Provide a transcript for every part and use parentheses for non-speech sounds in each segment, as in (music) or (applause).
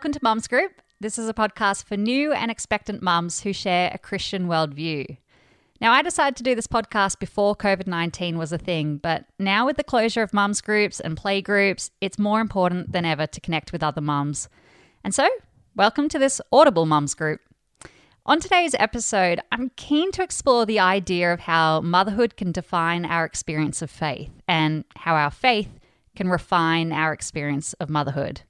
welcome to Mums Group. This is a podcast for new and expectant mums who share a Christian worldview. Now, I decided to do this podcast before COVID 19 was a thing, but now with the closure of mums groups and play groups, it's more important than ever to connect with other mums. And so, welcome to this Audible Mums Group. On today's episode, I'm keen to explore the idea of how motherhood can define our experience of faith and how our faith can refine our experience of motherhood.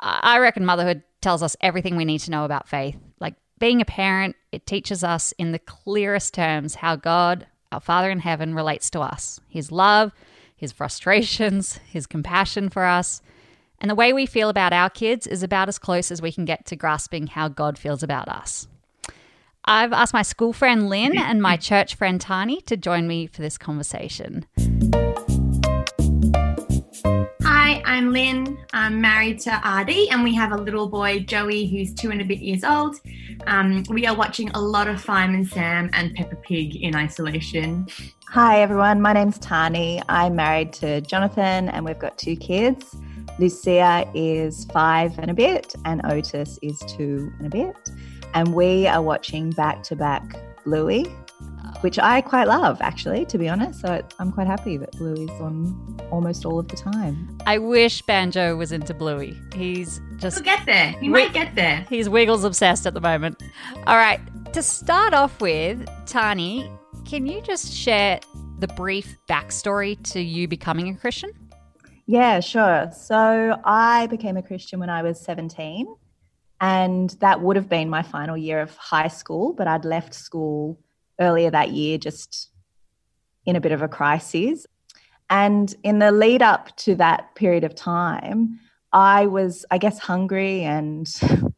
I reckon motherhood tells us everything we need to know about faith. Like being a parent, it teaches us in the clearest terms how God, our Father in heaven, relates to us His love, His frustrations, (laughs) His compassion for us. And the way we feel about our kids is about as close as we can get to grasping how God feels about us. I've asked my school friend Lynn and my (laughs) church friend Tani to join me for this conversation. Hi, I'm Lynn. I'm married to Ardi, and we have a little boy, Joey, who's two and a bit years old. Um, we are watching a lot of Fireman Sam and Peppa Pig in isolation. Hi, everyone. My name's Tani. I'm married to Jonathan, and we've got two kids. Lucia is five and a bit, and Otis is two and a bit. And we are watching back to back Bluey, which I quite love, actually, to be honest. So I'm quite happy that Bluey's on almost all of the time. I wish Banjo was into Bluey. He's just. He'll get there. He might get there. He's Wiggles obsessed at the moment. All right. To start off with, Tani, can you just share the brief backstory to you becoming a Christian? Yeah, sure. So I became a Christian when I was 17. And that would have been my final year of high school, but I'd left school earlier that year just in a bit of a crisis. And in the lead up to that period of time, I was, I guess, hungry and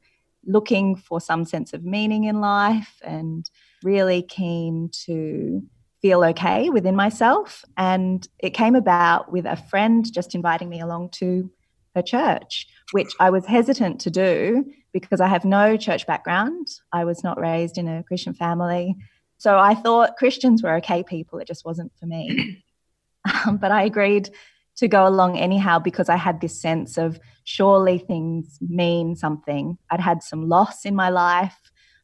(laughs) looking for some sense of meaning in life and really keen to feel okay within myself. And it came about with a friend just inviting me along to her church, which I was hesitant to do because I have no church background. I was not raised in a Christian family. So I thought Christians were okay people. It just wasn't for me. (clears throat) Um, but I agreed to go along anyhow because I had this sense of surely things mean something. I'd had some loss in my life.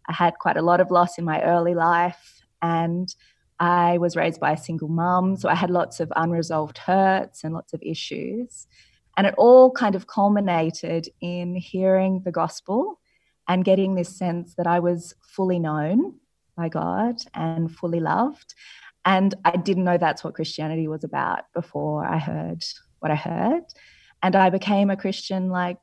I had quite a lot of loss in my early life. And I was raised by a single mum. So I had lots of unresolved hurts and lots of issues. And it all kind of culminated in hearing the gospel and getting this sense that I was fully known by God and fully loved. And I didn't know that's what Christianity was about before I heard what I heard. And I became a Christian like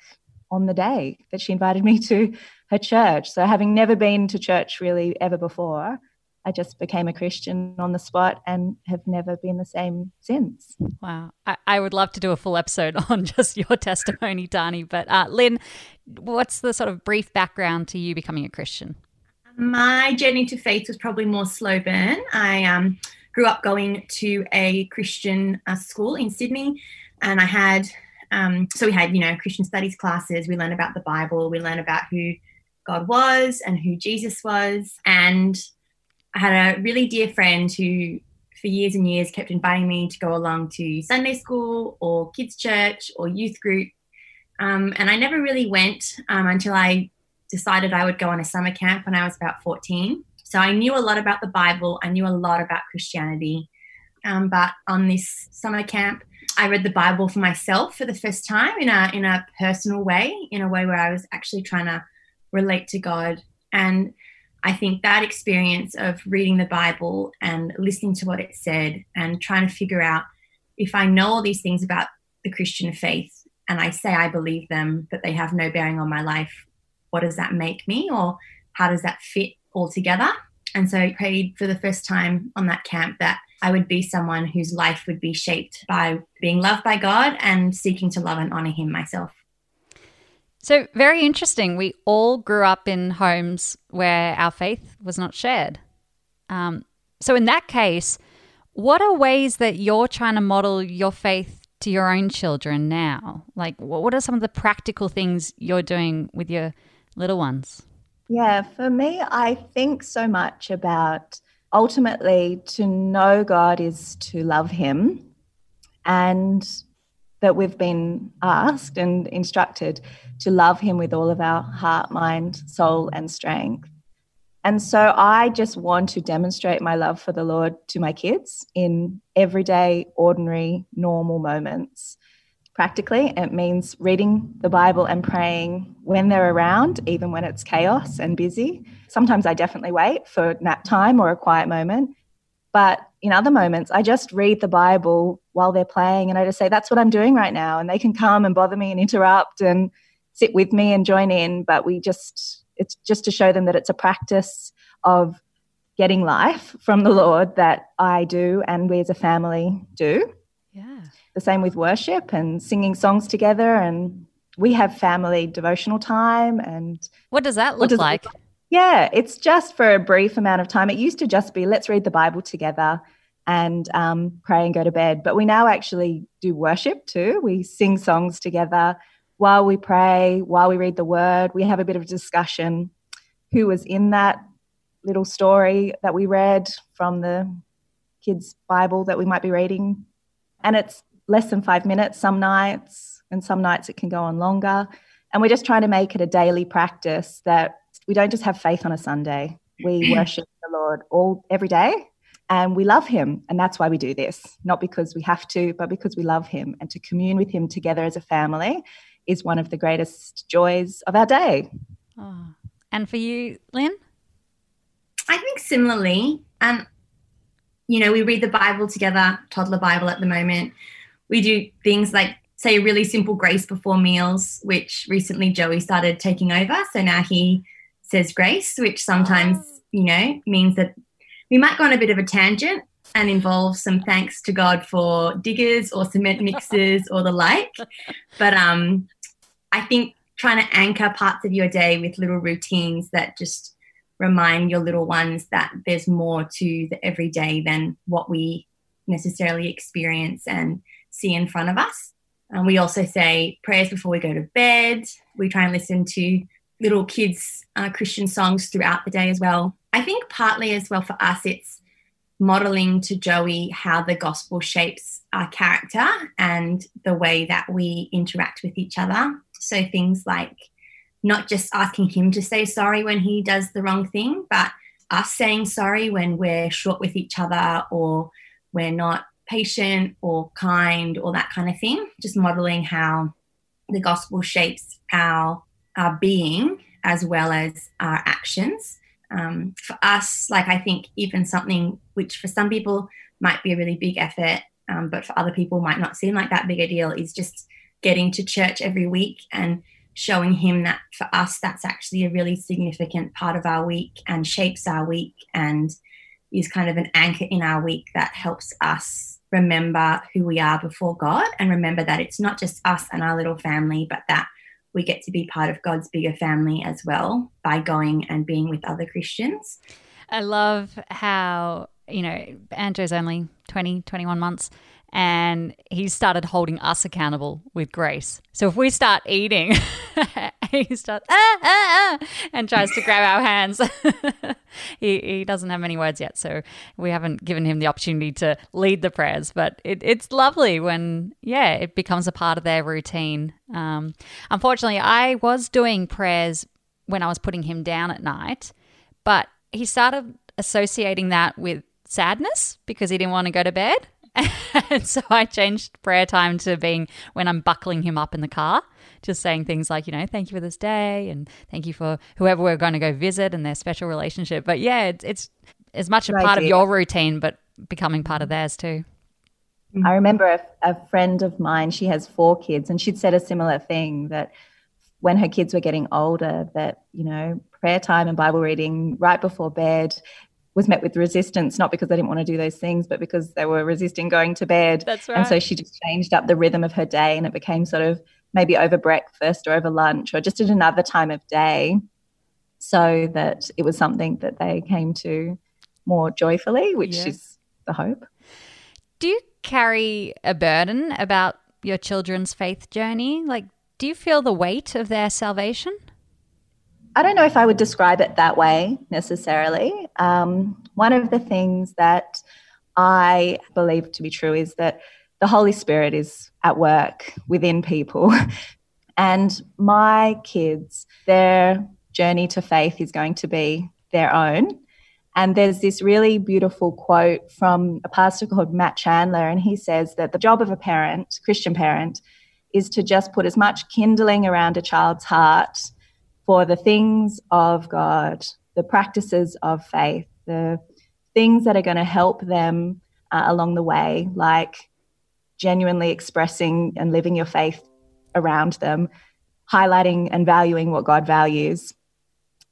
on the day that she invited me to her church. So, having never been to church really ever before, I just became a Christian on the spot and have never been the same since. Wow. I, I would love to do a full episode (laughs) on just your testimony, Tani. But uh, Lynn, what's the sort of brief background to you becoming a Christian? My journey to faith was probably more slow burn. I um, grew up going to a Christian uh, school in Sydney, and I had um, so we had you know Christian studies classes. We learned about the Bible. We learned about who God was and who Jesus was, and I had a really dear friend who, for years and years, kept inviting me to go along to Sunday school or kids' church or youth group. Um, and I never really went um, until I decided I would go on a summer camp when I was about 14. So I knew a lot about the Bible, I knew a lot about Christianity. Um, but on this summer camp, I read the Bible for myself for the first time in a in a personal way, in a way where I was actually trying to relate to God. And I think that experience of reading the Bible and listening to what it said and trying to figure out if I know all these things about the Christian faith and I say I believe them, but they have no bearing on my life, what does that make me or how does that fit all together? And so I prayed for the first time on that camp that I would be someone whose life would be shaped by being loved by God and seeking to love and honor Him myself. So, very interesting. We all grew up in homes where our faith was not shared. Um, so, in that case, what are ways that you're trying to model your faith to your own children now? Like, what are some of the practical things you're doing with your little ones? Yeah, for me, I think so much about ultimately to know God is to love Him and that we've been asked and instructed to love Him with all of our heart, mind, soul, and strength. And so I just want to demonstrate my love for the Lord to my kids in everyday, ordinary, normal moments. Practically, it means reading the Bible and praying when they're around, even when it's chaos and busy. Sometimes I definitely wait for nap time or a quiet moment. But in other moments, I just read the Bible while they're playing and I just say, that's what I'm doing right now. And they can come and bother me and interrupt and sit with me and join in. But we just, it's just to show them that it's a practice of getting life from the Lord that I do and we as a family do. Yeah. The same with worship and singing songs together. And we have family devotional time. And what does that look does like? yeah, it's just for a brief amount of time. It used to just be let's read the Bible together and um, pray and go to bed. But we now actually do worship too. We sing songs together while we pray, while we read the word. We have a bit of a discussion who was in that little story that we read from the kids' Bible that we might be reading. And it's less than five minutes some nights, and some nights it can go on longer. And we're just trying to make it a daily practice that we don't just have faith on a Sunday. We (clears throat) worship the Lord all every day and we love him and that's why we do this not because we have to but because we love him and to commune with him together as a family is one of the greatest joys of our day oh. and for you lynn i think similarly and you know we read the bible together toddler bible at the moment we do things like say a really simple grace before meals which recently joey started taking over so now he says grace, which sometimes, oh. you know, means that we might go on a bit of a tangent and involve some thanks to God for diggers or cement mixers or the like. But um, I think trying to anchor parts of your day with little routines that just remind your little ones that there's more to the everyday than what we necessarily experience and see in front of us. And we also say prayers before we go to bed. We try and listen to little kids uh, Christian songs throughout the day as well. I think partly as well for us, it's modeling to Joey how the gospel shapes our character and the way that we interact with each other. So things like not just asking him to say sorry when he does the wrong thing, but us saying sorry when we're short with each other or we're not patient or kind or that kind of thing. Just modeling how the gospel shapes our our being as well as our actions. Um, for us, like I think even something which for some people might be a really big effort, um, but for other people might not seem like that big a deal, is just getting to church every week and showing him that for us that's actually a really significant part of our week and shapes our week and is kind of an anchor in our week that helps us remember who we are before God and remember that it's not just us and our little family, but that we get to be part of God's bigger family as well by going and being with other Christians. I love how, you know, Andrew's only 20, 21 months and he started holding us accountable with grace. So if we start eating, (laughs) he starts ah, ah, ah, and tries to grab our hands. (laughs) he, he doesn't have many words yet, so we haven't given him the opportunity to lead the prayers. But it, it's lovely when, yeah, it becomes a part of their routine. Um, unfortunately, I was doing prayers when I was putting him down at night, but he started associating that with sadness because he didn't want to go to bed. (laughs) and so I changed prayer time to being when I'm buckling him up in the car, just saying things like, you know, thank you for this day and thank you for whoever we're going to go visit and their special relationship. But yeah, it's, it's as much a part idea. of your routine, but becoming part of mm-hmm. theirs too. I remember a, a friend of mine, she has four kids, and she'd said a similar thing that when her kids were getting older, that, you know, prayer time and Bible reading right before bed was met with resistance, not because they didn't want to do those things, but because they were resisting going to bed. That's right. And so she just changed up the rhythm of her day and it became sort of maybe over breakfast or over lunch or just at another time of day so that it was something that they came to more joyfully, which yeah. is the hope. Do you carry a burden about your children's faith journey? Like, do you feel the weight of their salvation? I don't know if I would describe it that way necessarily. Um, one of the things that I believe to be true is that the Holy Spirit is at work within people. (laughs) and my kids, their journey to faith is going to be their own. And there's this really beautiful quote from a pastor called Matt Chandler, and he says that the job of a parent, Christian parent, is to just put as much kindling around a child's heart for the things of God, the practices of faith, the things that are going to help them uh, along the way, like genuinely expressing and living your faith around them, highlighting and valuing what God values.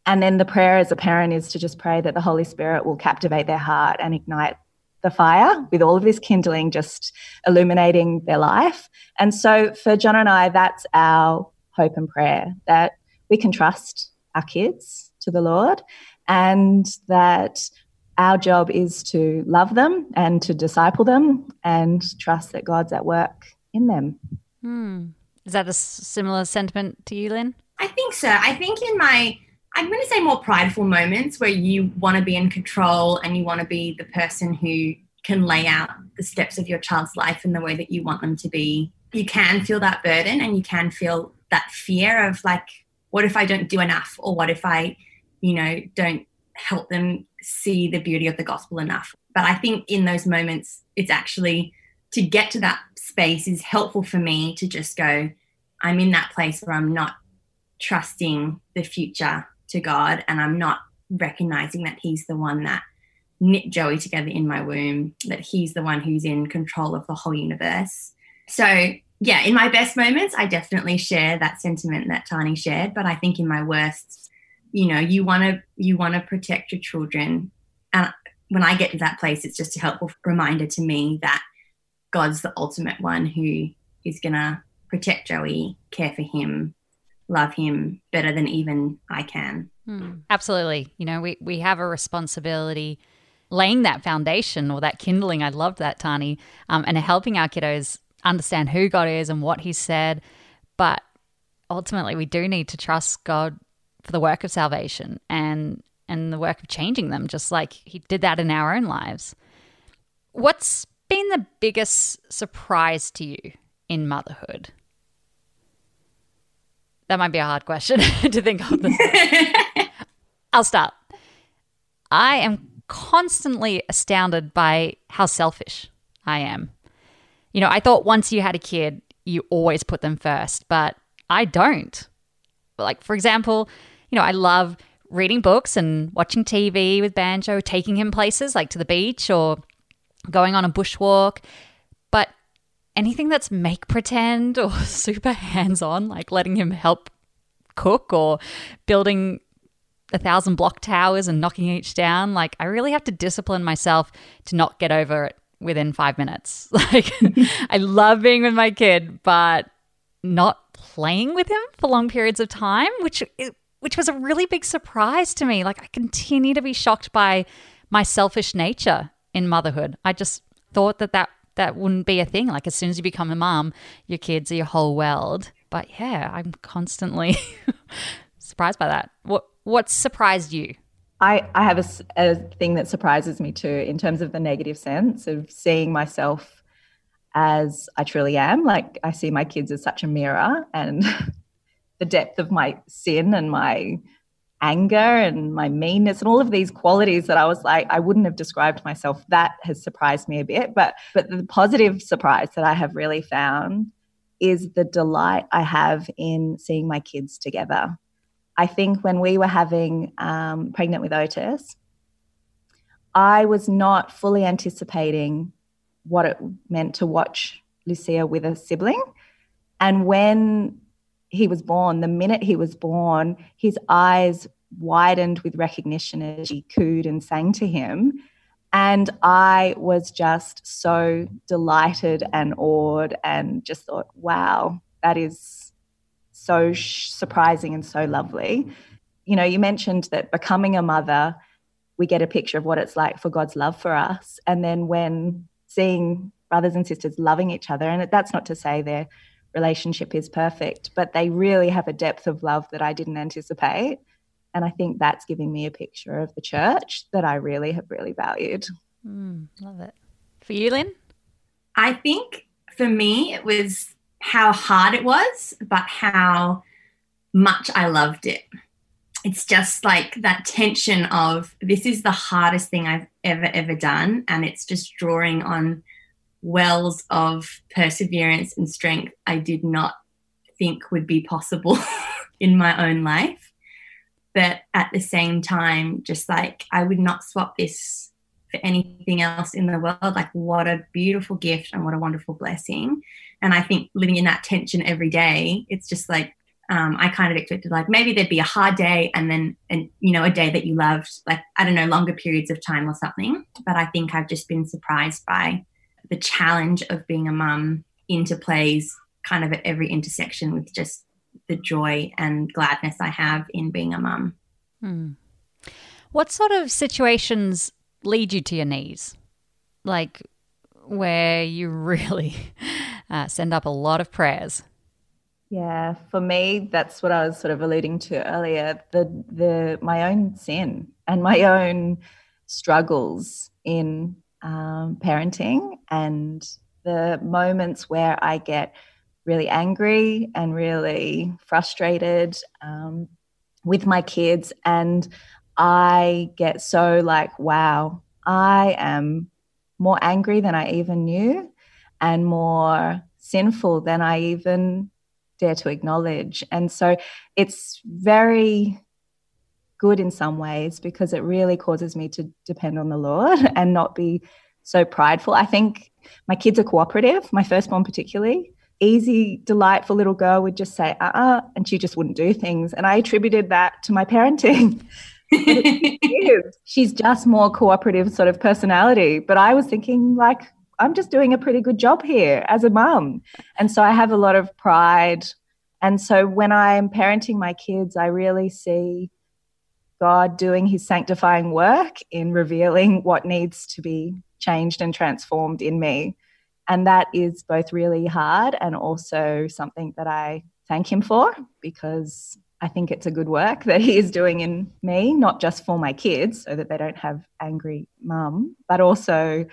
And then the prayer as a parent is to just pray that the Holy Spirit will captivate their heart and ignite the fire with all of this kindling just illuminating their life. And so for John and I, that's our hope and prayer that we can trust our kids to the Lord and that our job is to love them and to disciple them and trust that God's at work in them. Hmm. Is that a similar sentiment to you, Lynn? I think so. I think in my, I'm going to say more prideful moments where you want to be in control and you want to be the person who can lay out the steps of your child's life in the way that you want them to be. You can feel that burden and you can feel that fear of like, what if I don't do enough? Or what if I, you know, don't help them see the beauty of the gospel enough. But I think in those moments, it's actually to get to that space is helpful for me to just go, I'm in that place where I'm not trusting the future to God and I'm not recognizing that He's the one that knit Joey together in my womb, that He's the one who's in control of the whole universe. So, yeah, in my best moments, I definitely share that sentiment that Tani shared. But I think in my worst, you know you want to you want to protect your children and when i get to that place it's just a helpful reminder to me that god's the ultimate one who is to protect joey care for him love him better than even i can hmm. absolutely you know we, we have a responsibility laying that foundation or that kindling i loved that tani um, and helping our kiddos understand who god is and what he said but ultimately we do need to trust god for the work of salvation and and the work of changing them, just like he did that in our own lives. What's been the biggest surprise to you in motherhood? That might be a hard question (laughs) to think of. (laughs) I'll start. I am constantly astounded by how selfish I am. You know, I thought once you had a kid, you always put them first, but I don't. Like, for example, you know, I love reading books and watching TV with Banjo, taking him places like to the beach or going on a bushwalk. But anything that's make pretend or (laughs) super hands on, like letting him help cook or building a thousand block towers and knocking each down, like I really have to discipline myself to not get over it within five minutes. (laughs) Like I love being with my kid, but not playing with him for long periods of time, which which was a really big surprise to me. Like, I continue to be shocked by my selfish nature in motherhood. I just thought that that, that wouldn't be a thing. Like, as soon as you become a mom, your kids are your whole world. But yeah, I'm constantly (laughs) surprised by that. What what surprised you? I, I have a, a thing that surprises me too in terms of the negative sense of seeing myself as I truly am. Like I see my kids as such a mirror and (laughs) the depth of my sin and my anger and my meanness and all of these qualities that I was like I wouldn't have described myself that has surprised me a bit but but the positive surprise that I have really found is the delight I have in seeing my kids together I think when we were having um, pregnant with Otis I was not fully anticipating what it meant to watch Lucia with a sibling and when he was born, the minute he was born, his eyes widened with recognition as she cooed and sang to him. And I was just so delighted and awed and just thought, wow, that is so sh- surprising and so lovely. You know, you mentioned that becoming a mother, we get a picture of what it's like for God's love for us. And then when seeing brothers and sisters loving each other, and that's not to say they're relationship is perfect, but they really have a depth of love that I didn't anticipate. And I think that's giving me a picture of the church that I really have really valued. Mm, love it. For you, Lynn? I think for me, it was how hard it was, but how much I loved it. It's just like that tension of this is the hardest thing I've ever, ever done. And it's just drawing on wells of perseverance and strength I did not think would be possible (laughs) in my own life. But at the same time, just like I would not swap this for anything else in the world. Like, what a beautiful gift and what a wonderful blessing. And I think living in that tension every day, it's just like, um, I kind of expected like maybe there'd be a hard day and then and you know a day that you loved like I don't know longer periods of time or something but I think I've just been surprised by the challenge of being a mum interplays kind of at every intersection with just the joy and gladness I have in being a mum. Hmm. What sort of situations lead you to your knees? Like where you (laughs) really uh, send up a lot of prayers. Yeah, for me, that's what I was sort of alluding to earlier. The the my own sin and my (laughs) own struggles in um, parenting and the moments where I get really angry and really frustrated um, with my kids. And I get so like, wow, I am more angry than I even knew and more sinful than I even dare to acknowledge. And so it's very good in some ways because it really causes me to depend on the Lord (laughs) and not be so prideful. I think my kids are cooperative, my firstborn particularly easy, delightful little girl would just say, uh uh-uh, uh, and she just wouldn't do things. And I attributed that to my parenting. (laughs) She's just more cooperative sort of personality. But I was thinking, like, I'm just doing a pretty good job here as a mum. And so I have a lot of pride. And so when I'm parenting my kids, I really see God doing his sanctifying work in revealing what needs to be changed and transformed in me. And that is both really hard and also something that I thank him for because I think it's a good work that he is doing in me, not just for my kids so that they don't have angry mum, but also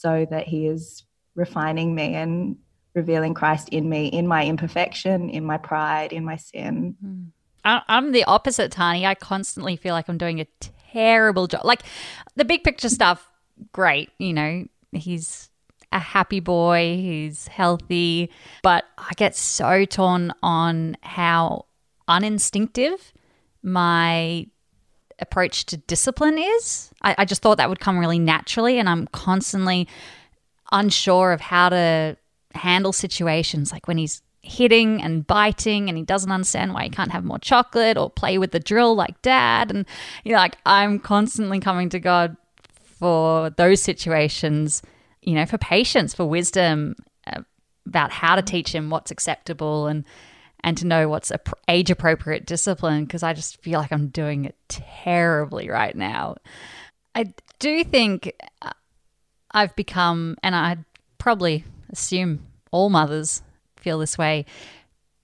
so that he is refining me and revealing Christ in me, in my imperfection, in my pride, in my sin. Hmm. I'm the opposite, Tani. I constantly feel like I'm doing a terrible job. Like the big picture stuff, great. You know, he's a happy boy, he's healthy, but I get so torn on how uninstinctive my approach to discipline is. I, I, just thought that would come really naturally, and I'm constantly unsure of how to handle situations like when he's hitting and biting and he doesn't understand why he can't have more chocolate or play with the drill like dad and you know like I'm constantly coming to God for those situations you know, for patience, for wisdom uh, about how to teach him what's acceptable and and to know what's age appropriate discipline because I just feel like I'm doing it terribly right now. I do think uh, I've become, and I probably assume all mothers feel this way,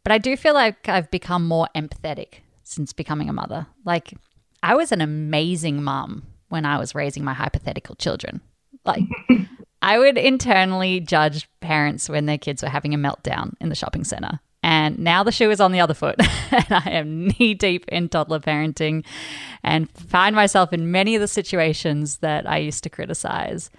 but I do feel like I've become more empathetic since becoming a mother. Like, I was an amazing mum when I was raising my hypothetical children. Like, (laughs) I would internally judge parents when their kids were having a meltdown in the shopping center. And now the shoe is on the other foot, (laughs) and I am knee deep in toddler parenting and find myself in many of the situations that I used to criticize.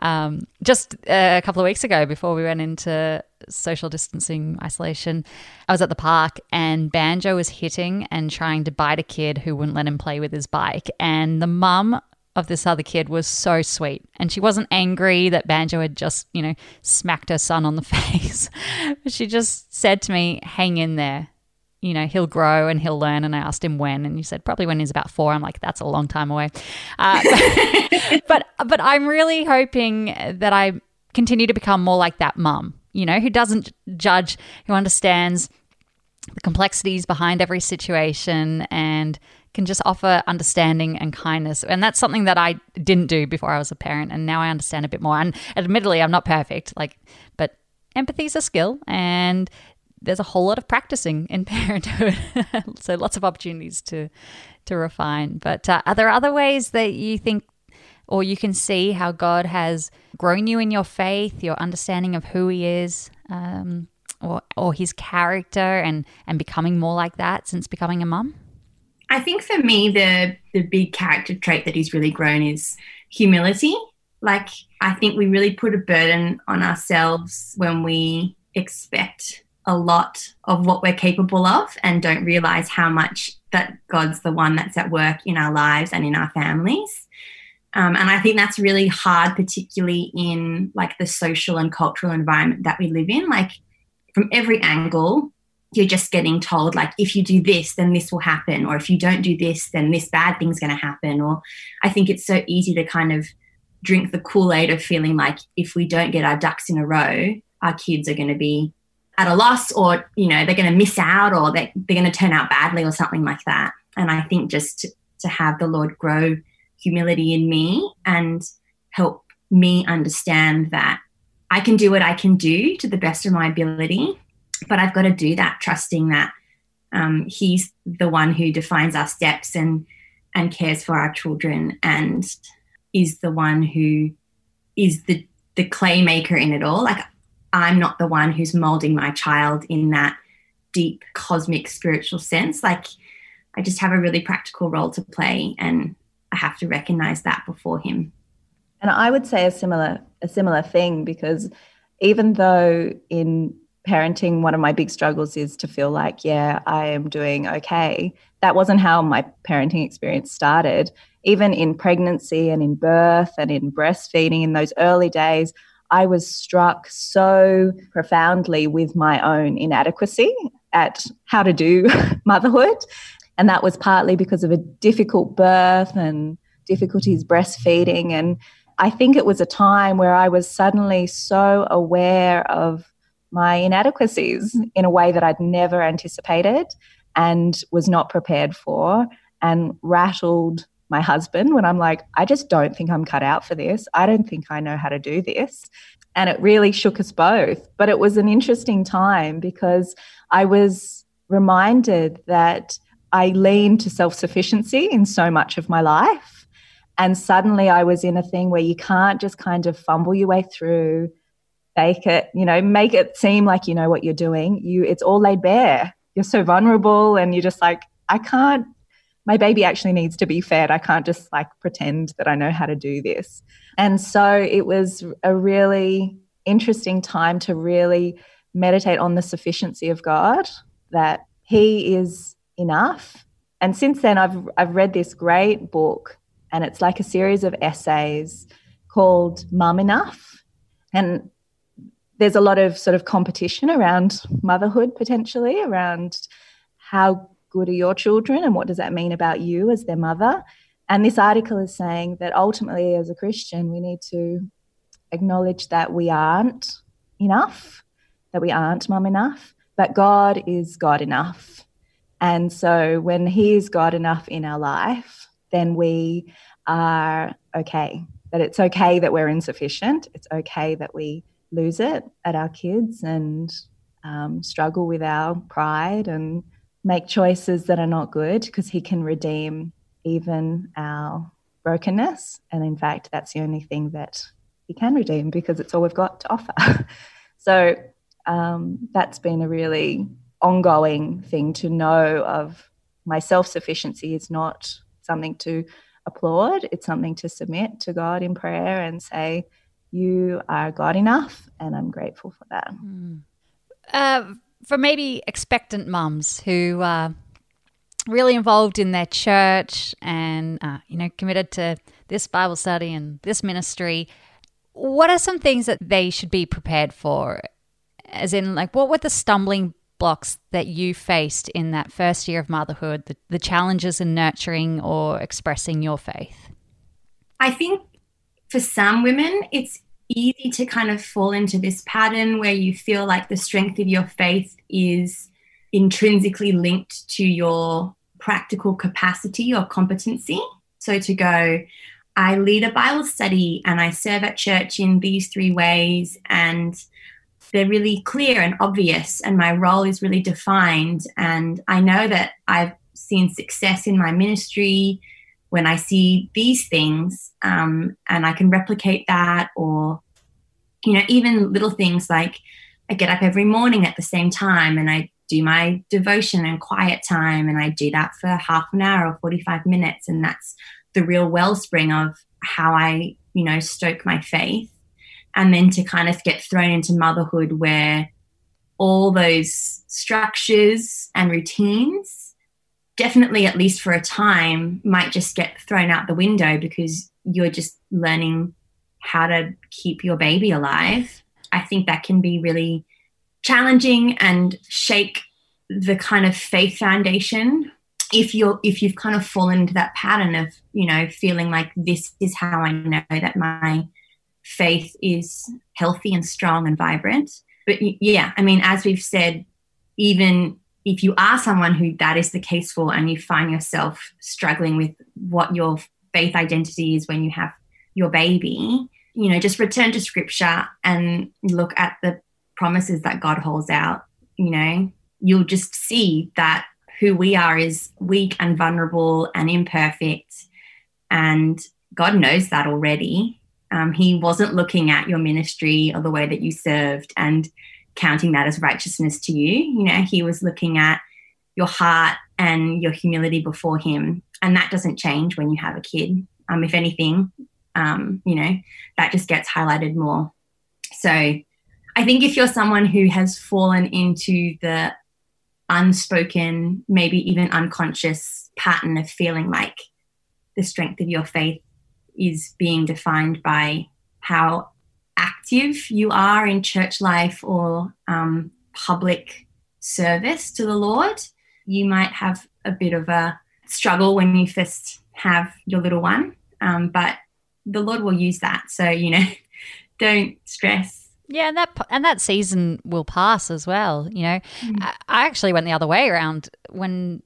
Um, just a couple of weeks ago, before we went into social distancing isolation, I was at the park and Banjo was hitting and trying to bite a kid who wouldn't let him play with his bike. And the mum of this other kid was so sweet. And she wasn't angry that Banjo had just, you know, smacked her son on the (laughs) face. she just said to me, hang in there. You know, he'll grow and he'll learn. And I asked him when, and he said probably when he's about four. I'm like, that's a long time away. Uh, (laughs) but, but I'm really hoping that I continue to become more like that mum, you know, who doesn't judge, who understands the complexities behind every situation and can just offer understanding and kindness. And that's something that I didn't do before I was a parent. And now I understand a bit more. And admittedly, I'm not perfect, like, but empathy is a skill and there's a whole lot of practicing in (laughs) parenthood. so lots of opportunities to, to refine. But uh, are there other ways that you think or you can see how God has grown you in your faith, your understanding of who He is, um, or or His character, and and becoming more like that since becoming a mum? I think for me, the the big character trait that He's really grown is humility. Like I think we really put a burden on ourselves when we expect a lot of what we're capable of and don't realize how much that God's the one that's at work in our lives and in our families. Um, and I think that's really hard, particularly in like the social and cultural environment that we live in. Like from every angle, you're just getting told like if you do this then this will happen or if you don't do this then this bad thing's going to happen or i think it's so easy to kind of drink the kool-aid of feeling like if we don't get our ducks in a row our kids are going to be at a loss or you know they're going to miss out or they're, they're going to turn out badly or something like that. And i think just to, to have the lord grow humility in me and help me understand that i can do what i can do to the best of my ability but i've got to do that trusting that um, he's the one who defines our steps and and cares for our children and is the one who is the the clay maker in it all like I'm not the one who's molding my child in that deep cosmic spiritual sense. Like I just have a really practical role to play and I have to recognize that before him. And I would say a similar a similar thing because even though in parenting one of my big struggles is to feel like yeah, I am doing okay. That wasn't how my parenting experience started. Even in pregnancy and in birth and in breastfeeding in those early days, I was struck so profoundly with my own inadequacy at how to do (laughs) motherhood. And that was partly because of a difficult birth and difficulties breastfeeding. And I think it was a time where I was suddenly so aware of my inadequacies in a way that I'd never anticipated and was not prepared for and rattled my husband when I'm like, I just don't think I'm cut out for this. I don't think I know how to do this. And it really shook us both. But it was an interesting time because I was reminded that I leaned to self sufficiency in so much of my life. And suddenly I was in a thing where you can't just kind of fumble your way through, fake it, you know, make it seem like you know what you're doing. You it's all laid bare. You're so vulnerable and you're just like, I can't my baby actually needs to be fed. I can't just like pretend that I know how to do this. And so it was a really interesting time to really meditate on the sufficiency of God, that He is enough. And since then, I've, I've read this great book, and it's like a series of essays called Mum Enough. And there's a lot of sort of competition around motherhood potentially, around how good are your children and what does that mean about you as their mother? And this article is saying that ultimately, as a Christian, we need to acknowledge that we aren't enough, that we aren't mum enough, but God is God enough. And so when He is God enough in our life, then we are okay. That it's okay that we're insufficient. It's okay that we lose it at our kids and um, struggle with our pride and make choices that are not good because He can redeem even our brokenness. And in fact, that's the only thing that He can redeem because it's all we've got to offer. (laughs) so um, that's been a really ongoing thing to know of my self sufficiency is not something to applaud, it's something to submit to God in prayer and say, You are God enough, and I'm grateful for that. Mm. Uh, for maybe expectant mums who are really involved in their church and uh, you know committed to this Bible study and this ministry, what are some things that they should be prepared for? As in, like, what were the stumbling blocks that you faced in that first year of motherhood, the, the challenges in nurturing or expressing your faith? I think for some women, it's easy to kind of fall into this pattern where you feel like the strength of your faith is intrinsically linked to your practical capacity or competency. So to go, I lead a Bible study and I serve at church in these three ways, and they're really clear and obvious, and my role is really defined. And I know that I've seen success in my ministry when I see these things um, and I can replicate that, or you know, even little things like I get up every morning at the same time and I do my devotion and quiet time and I do that for half an hour or 45 minutes and that's the real wellspring of how I, you know, stoke my faith. And then to kind of get thrown into motherhood where all those structures and routines definitely at least for a time might just get thrown out the window because you're just learning how to keep your baby alive. I think that can be really challenging and shake the kind of faith foundation if you're if you've kind of fallen into that pattern of you know feeling like this is how i know that my faith is healthy and strong and vibrant. But yeah i mean as we've said even if you are someone who that is the case for and you find yourself struggling with what your faith identity is when you have your baby you know just return to scripture and look at the promises that god holds out. You know you'll just see that who we are is weak and vulnerable and imperfect and god knows that already. Um, he wasn't looking at your ministry or the way that you served and counting that as righteousness to you. You know, he was looking at your heart and your humility before him. And that doesn't change when you have a kid. Um, if anything, um, you know, that just gets highlighted more. So I think if you're someone who has fallen into the unspoken, maybe even unconscious pattern of feeling like the strength of your faith is being defined by how active you are in church life or um, public service to the Lord, you might have a bit of a struggle when you first have your little one. Um, but the Lord will use that. So, you know, (laughs) don't stress. Yeah, and that and that season will pass as well. You know, mm. I, I actually went the other way around when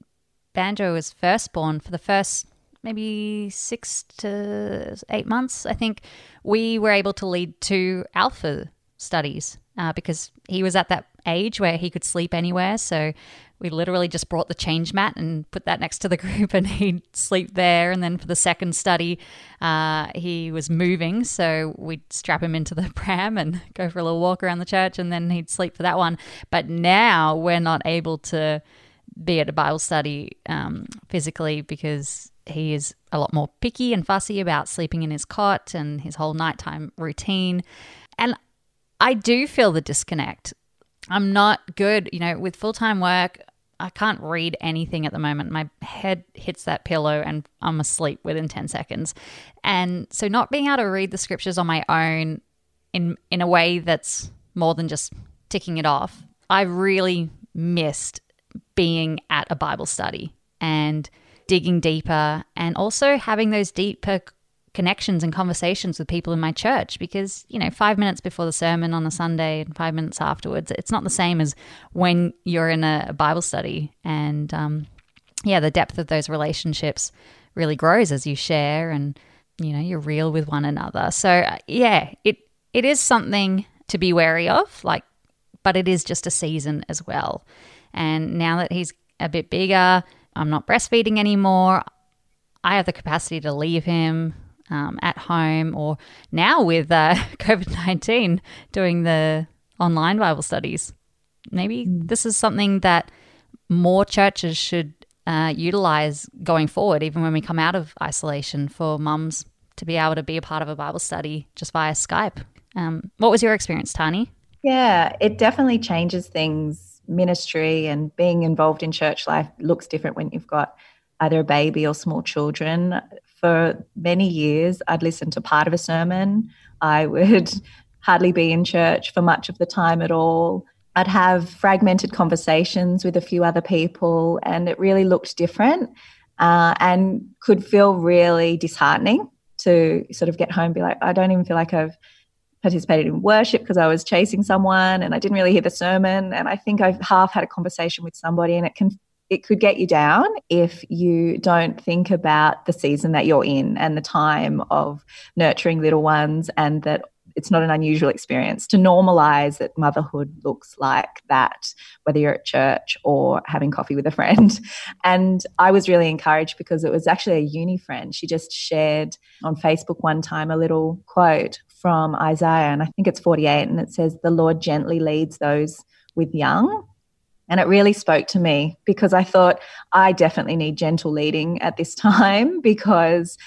Banjo was first born. For the first maybe six to eight months, I think, we were able to lead two alpha studies uh, because he was at that age where he could sleep anywhere. So we literally just brought the change mat and put that next to the (laughs) group and he'd sleep there. And then for the second study, uh, he was moving. So we'd strap him into the (laughs) pram and go for a little walk around the church and then he'd sleep for that one. But now we're not able to be at a Bible study um, physically because he is a lot more picky and fussy about sleeping in his cot and his whole nighttime routine. And I do feel the disconnect. I'm not good, you know, with full time work. I can't read anything at the moment. My head hits that pillow and I'm asleep within 10 seconds. And so not being able to read the scriptures on my own in in a way that's more than just ticking it off. I really missed being at a Bible study and digging deeper and also having those deeper connections and conversations with people in my church because, you know, five minutes before the sermon on a Sunday and five minutes afterwards, it's not the same as when you're in a Bible study. And um, yeah, the depth of those relationships really grows as you share and, you know, you're real with one another. So, uh, yeah, it it is something to be wary of, like, but it is just a season as well. And now that he's a bit bigger, I'm not breastfeeding anymore. I have the capacity to leave him um, at home, or now with uh, (laughs) COVID 19, doing the online Bible studies. Maybe mm. this is something that more churches should uh, utilize going forward, even when we come out of isolation, for mums to be able to be a part of a Bible study just via Skype. Um, what was your experience, Tani? Yeah, it definitely changes things ministry and being involved in church life looks different when you've got either a baby or small children. For many years, I'd listen to part of a sermon. I (laughs) would hardly be in church for much of the time at all. I'd have fragmented conversations with a few other people, and it really looked different uh, and could feel really disheartening to sort of get home and be like, I don't even feel like I've participated in worship because I was chasing someone and I didn't really hear the sermon. And I think I've half had a conversation with somebody and it can it could get you down if you don't think about the season that you're in and the time of nurturing little ones and that it's not an unusual experience to normalize that motherhood looks like that, whether you're at church or having coffee with a friend. (laughs) And I was really encouraged because it was actually a uni friend. She just shared on Facebook one time a little quote from Isaiah, and I think it's 48, and it says, The Lord gently leads those with young. And it really spoke to me because I thought I definitely need gentle leading at this (laughs) time because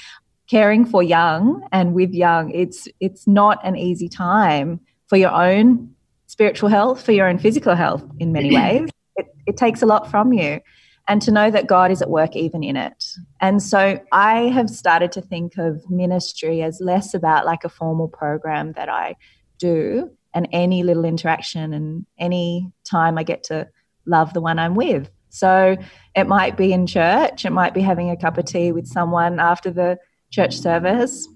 caring for young and with young, it's it's not an easy time for your own spiritual health, for your own physical health in many (clears throat) ways. It, it takes a lot from you and to know that God is at work even in it. And so I have started to think of ministry as less about like a formal program that I do and any little interaction and any time I get to love the one I'm with. So it might be in church, it might be having a cup of tea with someone after the church service.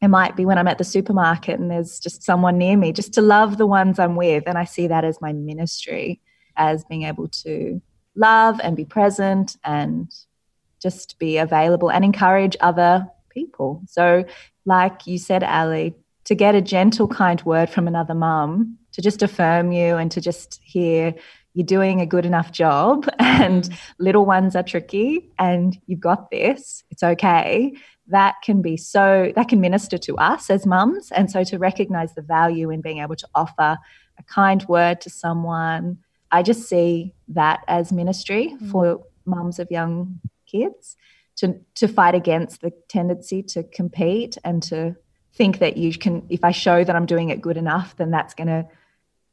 It might be when I'm at the supermarket and there's just someone near me, just to love the ones I'm with. And I see that as my ministry, as being able to love and be present and just be available and encourage other people. So, like you said, Ali, to get a gentle, kind word from another mum, to just affirm you and to just hear you're doing a good enough job (laughs) and mm. little ones are tricky and you've got this, it's okay. That can be so, that can minister to us as mums. And so to recognize the value in being able to offer a kind word to someone, I just see that as ministry mm. for mums of young kids to to fight against the tendency to compete and to think that you can if I show that I'm doing it good enough then that's going to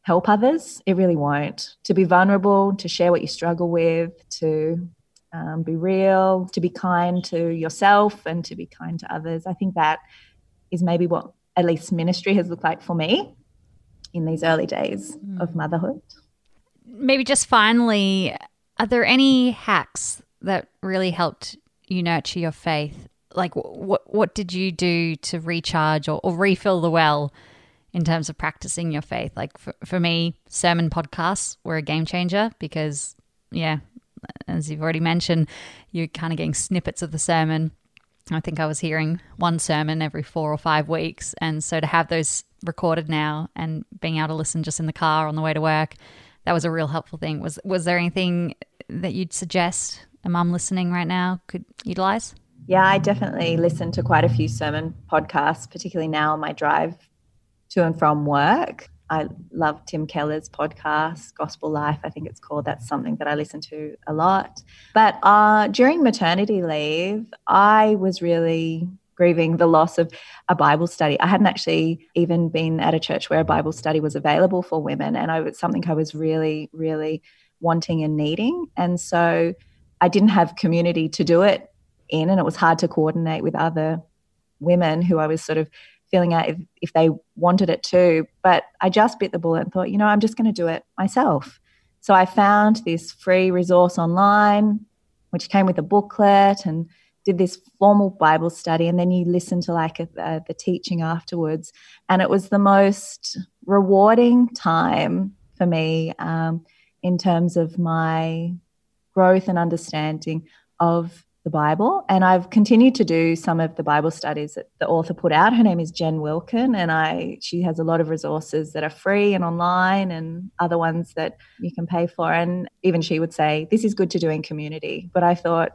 help others it really won't to be vulnerable to share what you struggle with to um, be real to be kind to yourself and to be kind to others I think that is maybe what at least ministry has looked like for me in these early days mm. of motherhood maybe just finally, are there any hacks that really helped you nurture your faith? Like, what what did you do to recharge or, or refill the well in terms of practicing your faith? Like for, for me, sermon podcasts were a game changer because, yeah, as you've already mentioned, you're kind of getting snippets of the sermon. I think I was hearing one sermon every four or five weeks. And so to have those recorded now and being able to listen just in the car on the way to work that was a real helpful thing. Was was there anything that you'd suggest a mum listening right now could utilize? Yeah, I definitely listen to quite a few sermon podcasts, particularly now on my drive to and from work. I love Tim Keller's podcast, Gospel Life, I think it's called. That's something that I listen to a lot. But uh, during maternity leave, I was really grieving the loss of a Bible study. I hadn't actually even been at a church where a Bible study was available for women, and I was something I was really, really wanting and needing. And so I didn't have community to do it in, and it was hard to coordinate with other women who I was sort of feeling out if, if they wanted it too. But I just bit the bullet and thought, you know, I'm just going to do it myself. So I found this free resource online, which came with a booklet and did this formal Bible study, and then you listen to like a, a, the teaching afterwards. And it was the most rewarding time for me um, in terms of my growth and understanding of the Bible. And I've continued to do some of the Bible studies that the author put out. Her name is Jen Wilkin, and I she has a lot of resources that are free and online, and other ones that you can pay for. And even she would say this is good to do in community. But I thought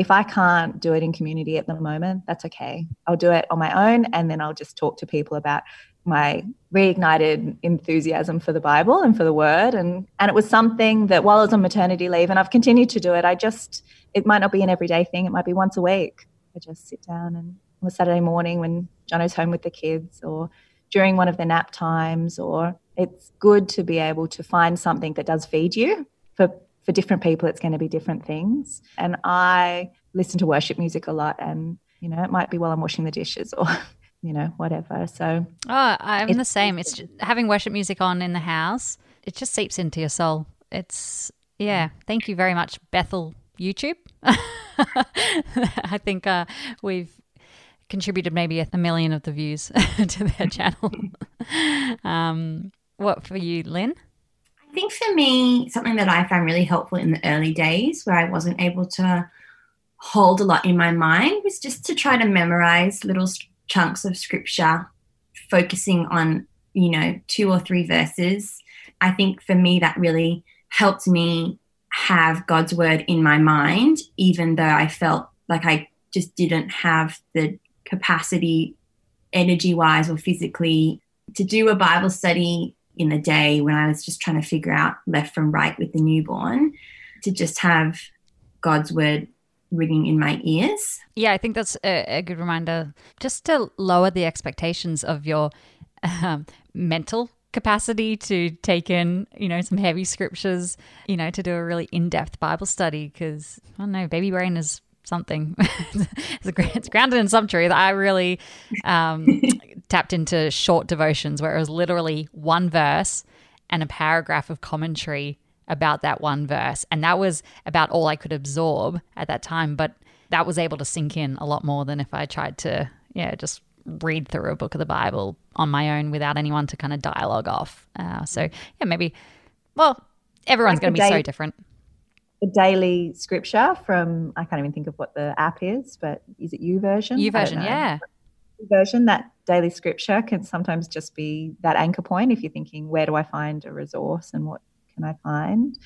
if I can't do it in community at the moment, that's okay. I'll do it on my own and then I'll just talk to people about my reignited enthusiasm for the Bible and for the word. And and it was something that while I was on maternity leave and I've continued to do it, I just it might not be an everyday thing. It might be once a week. I just sit down and on a Saturday morning when Jono's home with the kids or during one of the nap times or it's good to be able to find something that does feed you for for different people, it's going to be different things. And I listen to worship music a lot, and you know, it might be while I'm washing the dishes or (laughs) you know, whatever. So, oh, I'm the same. It's just, having worship music on in the house. It just seeps into your soul. It's yeah. Thank you very much, Bethel YouTube. (laughs) I think uh, we've contributed maybe a million of the views (laughs) to their channel. um, what for you, Lynn? I think for me, something that I found really helpful in the early days where I wasn't able to hold a lot in my mind was just to try to memorize little chunks of scripture, focusing on, you know, two or three verses. I think for me, that really helped me have God's word in my mind, even though I felt like I just didn't have the capacity energy wise or physically to do a Bible study in the day when I was just trying to figure out left from right with the newborn, to just have God's word ringing in my ears. Yeah, I think that's a, a good reminder just to lower the expectations of your um, mental capacity to take in, you know, some heavy scriptures, you know, to do a really in depth Bible study because, I don't know, baby brain is something. (laughs) it's, grounded in some truth. I really um, (laughs) tapped into short devotions where it was literally one verse and a paragraph of commentary about that one verse. And that was about all I could absorb at that time. But that was able to sink in a lot more than if I tried to, yeah, just read through a book of the Bible on my own without anyone to kind of dialogue off. Uh, so, yeah, maybe, well, everyone's like going to be so different. The daily scripture from, I can't even think of what the app is, but is it YouVersion? You version, yeah. Version that daily scripture can sometimes just be that anchor point if you're thinking, where do I find a resource and what can I find?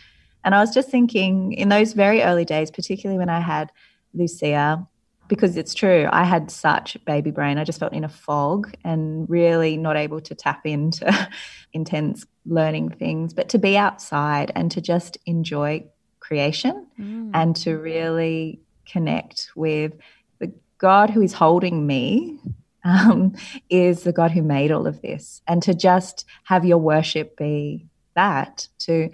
And I was just thinking in those very early days, particularly when I had Lucia, because it's true, I had such baby brain. I just felt in a fog and really not able to tap into (laughs) intense learning things, but to be outside and to just enjoy creation mm. and to really connect with the God who is holding me um, is the God who made all of this. And to just have your worship be that, to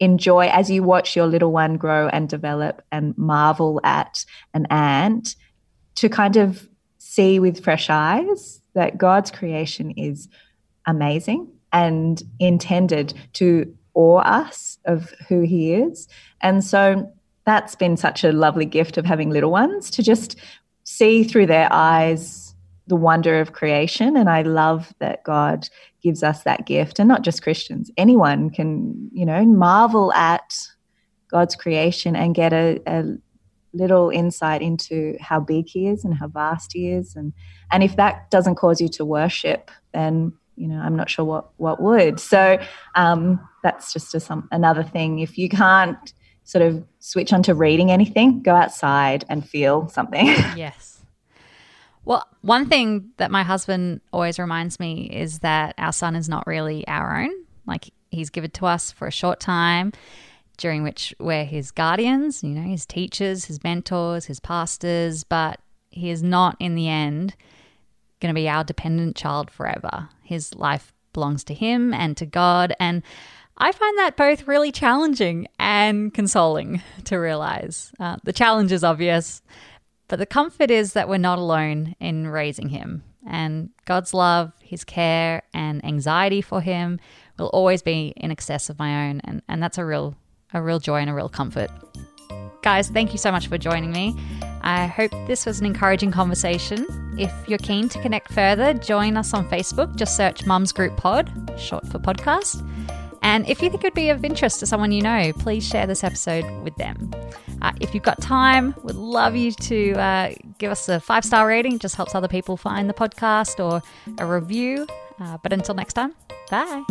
enjoy as you watch your little one grow and develop and marvel at an ant, to kind of see with fresh eyes that God's creation is amazing and intended to awe us of who He is. And so that's been such a lovely gift of having little ones to just see through their eyes the wonder of creation. And I love that God gives us that gift, and not just Christians. Anyone can, you know, marvel at God's creation and get a, a little insight into how big He is and how vast He is. And and if that doesn't cause you to worship, then you know I'm not sure what what would. So um, that's just a, some another thing. If you can't sort of switch onto reading anything, go outside and feel something. (laughs) Yes. Well, one thing that my husband always reminds me is that our son is not really our own. Like he's given to us for a short time, during which we're his guardians, you know, his teachers, his mentors, his pastors, but he is not in the end going to be our dependent child forever. His life belongs to him and to God. And I find that both really challenging and consoling (laughs) to realize. Uh, the challenge is obvious. But the comfort is that we're not alone in raising him. And God's love, his care, and anxiety for him will always be in excess of my own. And, and that's a real, a real joy and a real comfort. Guys, thank you so much for joining me. I hope this was an encouraging conversation. If you're keen to connect further, join us on Facebook. Just search Mums Group Pod, short for podcast. And if you think it would be of interest to someone you know, please share this episode with them. Uh, if you've got time, would love you to uh, give us a five star rating. It just helps other people find the podcast or a review. Uh, but until next time, bye.